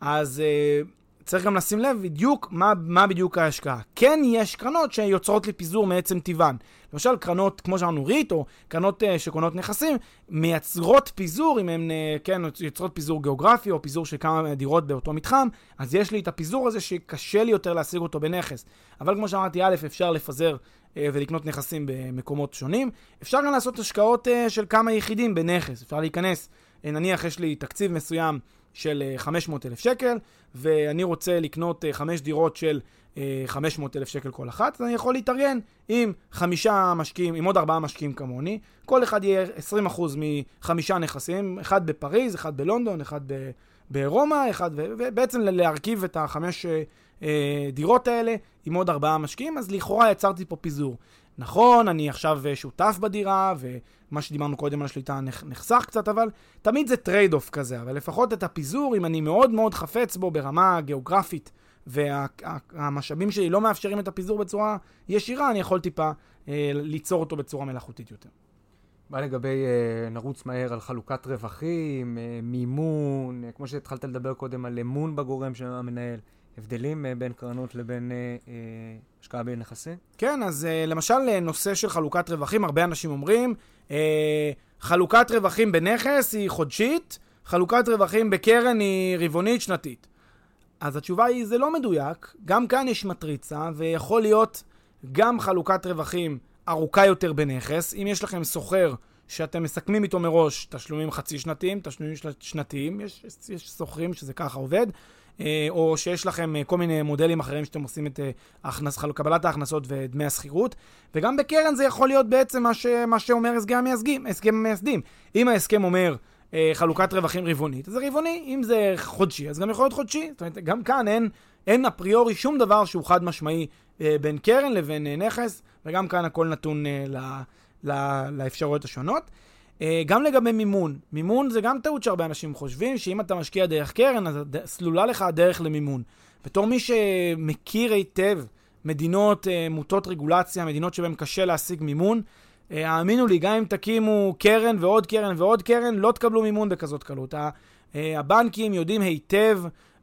אז uh, צריך גם לשים לב בדיוק מה, מה בדיוק ההשקעה. כן יש קרנות שיוצרות לי פיזור מעצם טבען. למשל, קרנות, כמו שאמרנו, ריט, או קרנות uh, שקונות נכסים, מייצרות פיזור, אם הן, uh, כן, יוצרות פיזור גיאוגרפי, או פיזור של כמה דירות באותו מתחם, אז יש לי את הפיזור הזה שקשה לי יותר להשיג אותו בנכס. אבל כמו שאמרתי, א', אפשר לפזר uh, ולקנות נכסים במקומות שונים. אפשר גם לעשות השקעות uh, של כמה יחידים בנכס. אפשר להיכנס נניח יש לי תקציב מסוים של 500 אלף שקל, ואני רוצה לקנות חמש דירות של 500 אלף שקל כל אחת, אז אני יכול להתארגן עם חמישה משקיעים, עם עוד ארבעה משקיעים כמוני. כל אחד יהיה 20% מחמישה נכסים, אחד בפריז, אחד בלונדון, אחד ברומא, אחד, ובעצם להרכיב את החמש אה, דירות האלה עם עוד ארבעה משקיעים, אז לכאורה יצרתי פה פיזור. נכון, אני עכשיו שותף בדירה, ומה שדיברנו קודם על השליטה נחסך קצת, אבל תמיד זה trade off כזה, אבל לפחות את הפיזור, אם אני מאוד מאוד חפץ בו ברמה גיאוגרפית, והמשאבים וה, שלי לא מאפשרים את הפיזור בצורה ישירה, אני יכול טיפה אה, ליצור אותו בצורה מלאכותית יותר. מה לגבי, אה, נרוץ מהר על חלוקת רווחים, אה, מימון, אה, כמו שהתחלת לדבר קודם על אמון בגורם של המנהל. הבדלים אה, בין קרנות לבין אה, אה, השקעה בנכסים? כן, אז למשל נושא של חלוקת רווחים, הרבה אנשים אומרים, חלוקת רווחים בנכס היא חודשית, חלוקת רווחים בקרן היא רבעונית שנתית. אז התשובה היא, זה לא מדויק, גם כאן יש מטריצה, ויכול להיות גם חלוקת רווחים ארוכה יותר בנכס. אם יש לכם סוחר שאתם מסכמים איתו מראש תשלומים חצי שנתיים, תשלומים שנתיים, יש, סוחרים שזה ככה עובד, או שיש לכם אה, כל מיני מודלים אחרים שאתם עושים את אה, הכנס, קבלת ההכנסות ודמי השכירות, וגם בקרן זה יכול להיות בעצם מה, ש, מה שאומר הסכם המייסדים. הסכם המייסדים. אם ההסכם אומר חלוקת רווחים רבעונית, אז זה רבעוני, אם זה חודשי, אז גם יכול להיות חודשי. זאת אומרת, גם כאן אין, אין אפריורי שום דבר שהוא חד משמעי בין קרן לבין נכס, וגם כאן הכל נתון ל, ל, לאפשרויות השונות. אה, גם לגבי מימון, מימון זה גם טעות שהרבה אנשים חושבים, שאם אתה משקיע דרך קרן, אז סלולה לך הדרך למימון. בתור מי שמכיר היטב מדינות אה, מוטות רגולציה, מדינות שבהן קשה להשיג מימון, אה, האמינו לי, גם אם תקימו קרן ועוד קרן ועוד קרן, לא תקבלו מימון בכזאת קלות. הבנקים יודעים היטב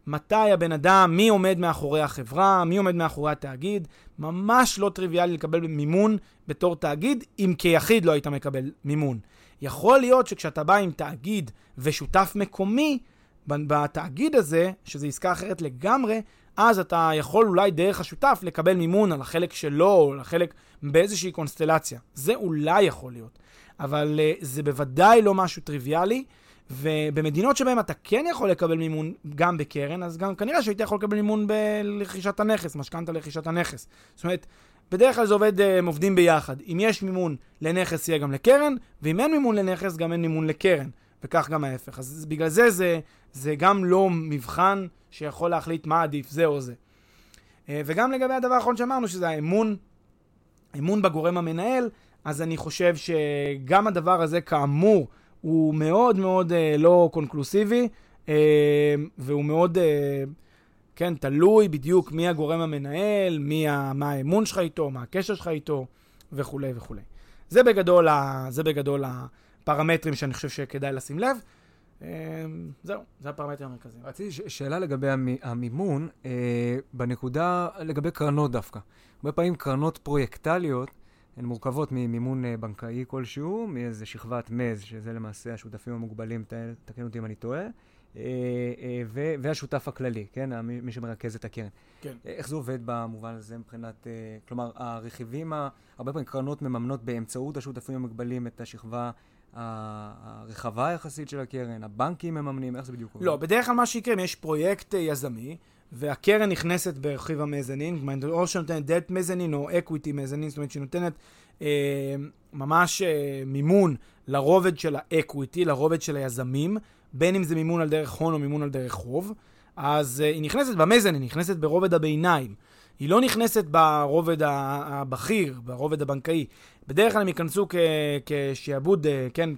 מתי הבן אדם, מי עומד מאחורי החברה, מי עומד מאחורי התאגיד. ממש לא טריוויאלי לקבל מימון בתור תאגיד, אם כיחיד לא היית מקבל מימון. יכול להיות שכשאתה בא עם תאגיד ושותף מקומי, בתאגיד הזה, שזו עסקה אחרת לגמרי, אז אתה יכול אולי דרך השותף לקבל מימון על החלק שלו, או על החלק באיזושהי קונסטלציה. זה אולי יכול להיות. אבל uh, זה בוודאי לא משהו טריוויאלי, ובמדינות שבהן אתה כן יכול לקבל מימון גם בקרן, אז גם כנראה שהיית יכול לקבל מימון ברכישת הנכס, משכנתה לרכישת הנכס. זאת אומרת, בדרך כלל זה עובד, אה, הם עובדים ביחד. אם יש מימון לנכס, יהיה גם לקרן, ואם אין מימון לנכס, גם אין מימון לקרן. וכך גם ההפך. אז בגלל זה זה, זה גם לא מבחן שיכול להחליט מה עדיף, זה או זה. אה, וגם לגבי הדבר האחרון שאמרנו, שזה האמון, אמון בגורם המנהל, אז אני חושב שגם הדבר הזה, כאמור, הוא מאוד מאוד אה, לא קונקלוסיבי, והוא מאוד... כן, תלוי בדיוק מי הגורם המנהל, מי ה, מה האמון שלך איתו, מה הקשר שלך איתו, וכולי וכולי. זה בגדול, ה, זה בגדול הפרמטרים שאני חושב שכדאי לשים לב. אה, זהו, זה הפרמטרים המרכזיים. רציתי שאלה לגבי המימון, אה, בנקודה לגבי קרנות דווקא. הרבה פעמים קרנות פרויקטליות הן מורכבות ממימון אה, בנקאי כלשהו, מאיזה שכבת מז, שזה למעשה השותפים המוגבלים, תקן אותי אם אני טועה. אה, אה, והשותף הכללי, כן? מי שמרכז את הקרן. כן. איך זה עובד במובן הזה מבחינת, אה, כלומר, הרכיבים, הרבה פעמים קרנות מממנות באמצעות השותפים המוגבלים את השכבה הרחבה יחסית של הקרן, הבנקים מממנים, איך זה בדיוק עובד? לא, בדרך כלל מה שיקרה, אם יש פרויקט יזמי, והקרן נכנסת ברכיב המזנין, או שנותנת debt מזנין או equity מזנין, זאת אומרת שהיא נותנת אה, ממש אה, מימון לרובד של האקוויטי, לרובד של היזמים, בין אם זה מימון על דרך הון או מימון על דרך חוב, אז uh, היא נכנסת במזן, היא נכנסת ברובד הביניים. היא לא נכנסת ברובד הבכיר, ברובד הבנקאי. בדרך כלל הם ייכנסו כשעבוד, אה, כן,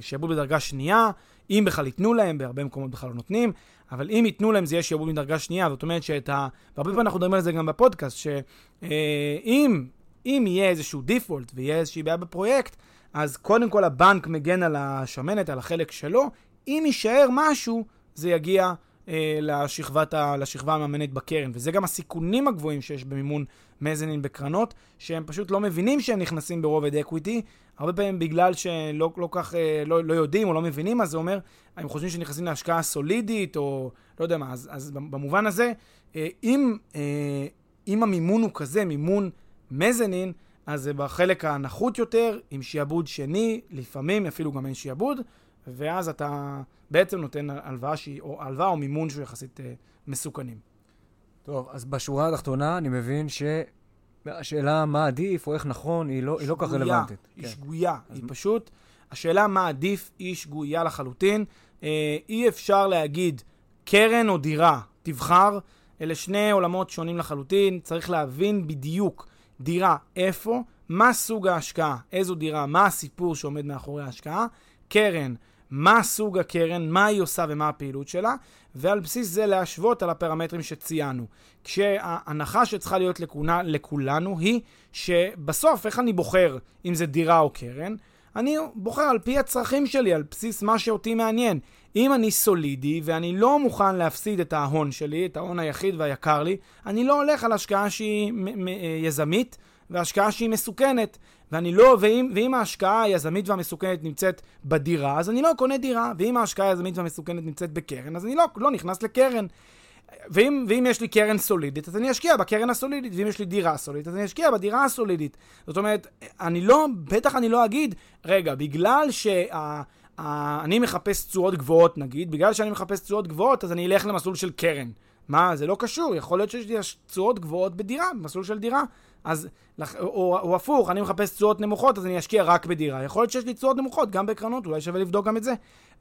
כשעבוד בדרגה שנייה, אם בכלל ייתנו להם, בהרבה מקומות בכלל לא נותנים, אבל אם ייתנו להם זה יהיה שעבוד מדרגה שנייה, זאת אומרת שאת ה... והרבה פעמים אנחנו מדברים על זה גם בפודקאסט, שאם אה, אם יהיה איזשהו default ויהיה איזושהי בעיה בפרויקט, אז קודם כל הבנק מגן על השמנת, על החלק שלו, אם יישאר משהו, זה יגיע אה, לשכבת ה, לשכבה המממנת בקרן. וזה גם הסיכונים הגבוהים שיש במימון מזנין בקרנות, שהם פשוט לא מבינים שהם נכנסים ברובד equity, הרבה פעמים בגלל שלא לא כך, אה, לא, לא יודעים או לא מבינים, אז זה אומר, הם חושבים שנכנסים להשקעה סולידית, או לא יודע מה, אז, אז במובן הזה, אה, אם, אה, אם המימון הוא כזה, מימון מזנין, אז זה בחלק הנחות יותר, עם שיעבוד שני, לפעמים אפילו גם אין שיעבוד, ואז אתה בעצם נותן הלוואה, שהיא, או הלוואה או מימון שהוא יחסית אה, מסוכנים. טוב, אז בשורה התחתונה אני מבין שהשאלה מה עדיף או איך נכון היא לא, היא לא כך רלוונטית. היא כן. שגויה, היא מ... פשוט, השאלה מה עדיף היא שגויה לחלוטין. אה, אי אפשר להגיד קרן או דירה, תבחר. אלה שני עולמות שונים לחלוטין, צריך להבין בדיוק דירה איפה, מה סוג ההשקעה, איזו דירה, מה הסיפור שעומד מאחורי ההשקעה, קרן, מה סוג הקרן, מה היא עושה ומה הפעילות שלה, ועל בסיס זה להשוות על הפרמטרים שציינו. כשההנחה שצריכה להיות לכונה, לכולנו היא שבסוף, איך אני בוחר אם זה דירה או קרן? אני בוחר על פי הצרכים שלי, על בסיס מה שאותי מעניין. אם אני סולידי ואני לא מוכן להפסיד את ההון שלי, את ההון היחיד והיקר לי, אני לא הולך על השקעה שהיא יזמית והשקעה שהיא מסוכנת. ואני לא, ואם, ואם ההשקעה היזמית והמסוכנת נמצאת בדירה, אז אני לא קונה דירה, ואם ההשקעה היזמית והמסוכנת נמצאת בקרן, אז אני לא, לא נכנס לקרן. ואם, ואם יש לי קרן סולידית, אז אני אשקיע בקרן הסולידית, ואם יש לי דירה סולידית, אז אני אשקיע בדירה הסולידית. זאת אומרת, אני לא, בטח אני לא אגיד, רגע, בגלל שאני מחפש תשואות גבוהות, נגיד, בגלל שאני מחפש תשואות גבוהות, אז אני אלך למסלול של קרן. מה, זה לא קשור, יכול להיות שיש לי תשואות גבוהות בדירה, במסלול של דירה. אז, או, או הפוך, אני מחפש תשואות נמוכות, אז אני אשקיע רק בדירה. יכול להיות שיש לי תשואות נמוכות גם בקרנות, אולי שווה לבדוק גם את זה.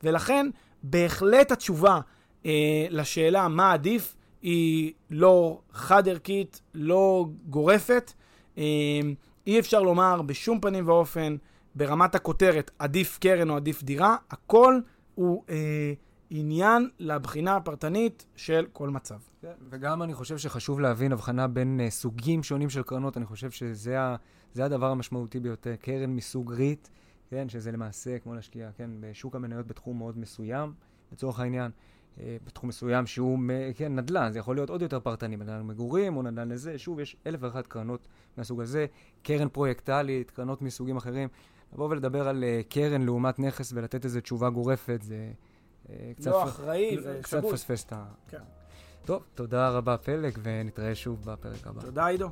ולכן, בהחלט התשובה אה, לשאלה מה עדיף היא לא חד-ערכית, לא גורפת. אה, אי אפשר לומר בשום פנים ואופן, ברמת הכותרת, עדיף קרן או עדיף דירה, הכל הוא אה, עניין לבחינה הפרטנית של כל מצב. כן, וגם אני חושב שחשוב להבין הבחנה בין uh, סוגים שונים של קרנות, אני חושב שזה ה, הדבר המשמעותי ביותר. קרן מסוג ריט, כן, שזה למעשה כמו להשקיע, כן, בשוק המניות בתחום מאוד מסוים, לצורך העניין. uh, בתחום מסוים שהוא, כן, נדל"ן, זה יכול להיות עוד יותר פרטני, נדל"ן מגורים או נדל"ן לזה, שוב, יש אלף ואחת קרנות מהסוג הזה, קרן פרויקטלית, קרנות מסוגים אחרים. לבוא ולדבר על uh, קרן לעומת נכס ולתת איזו תשובה גורפת, זה קצת... לא אחראי ושגוי. קצת פספס את ה... כן. טוב, תודה רבה פלג, ונתראה שוב בפרק הבא. תודה עידו.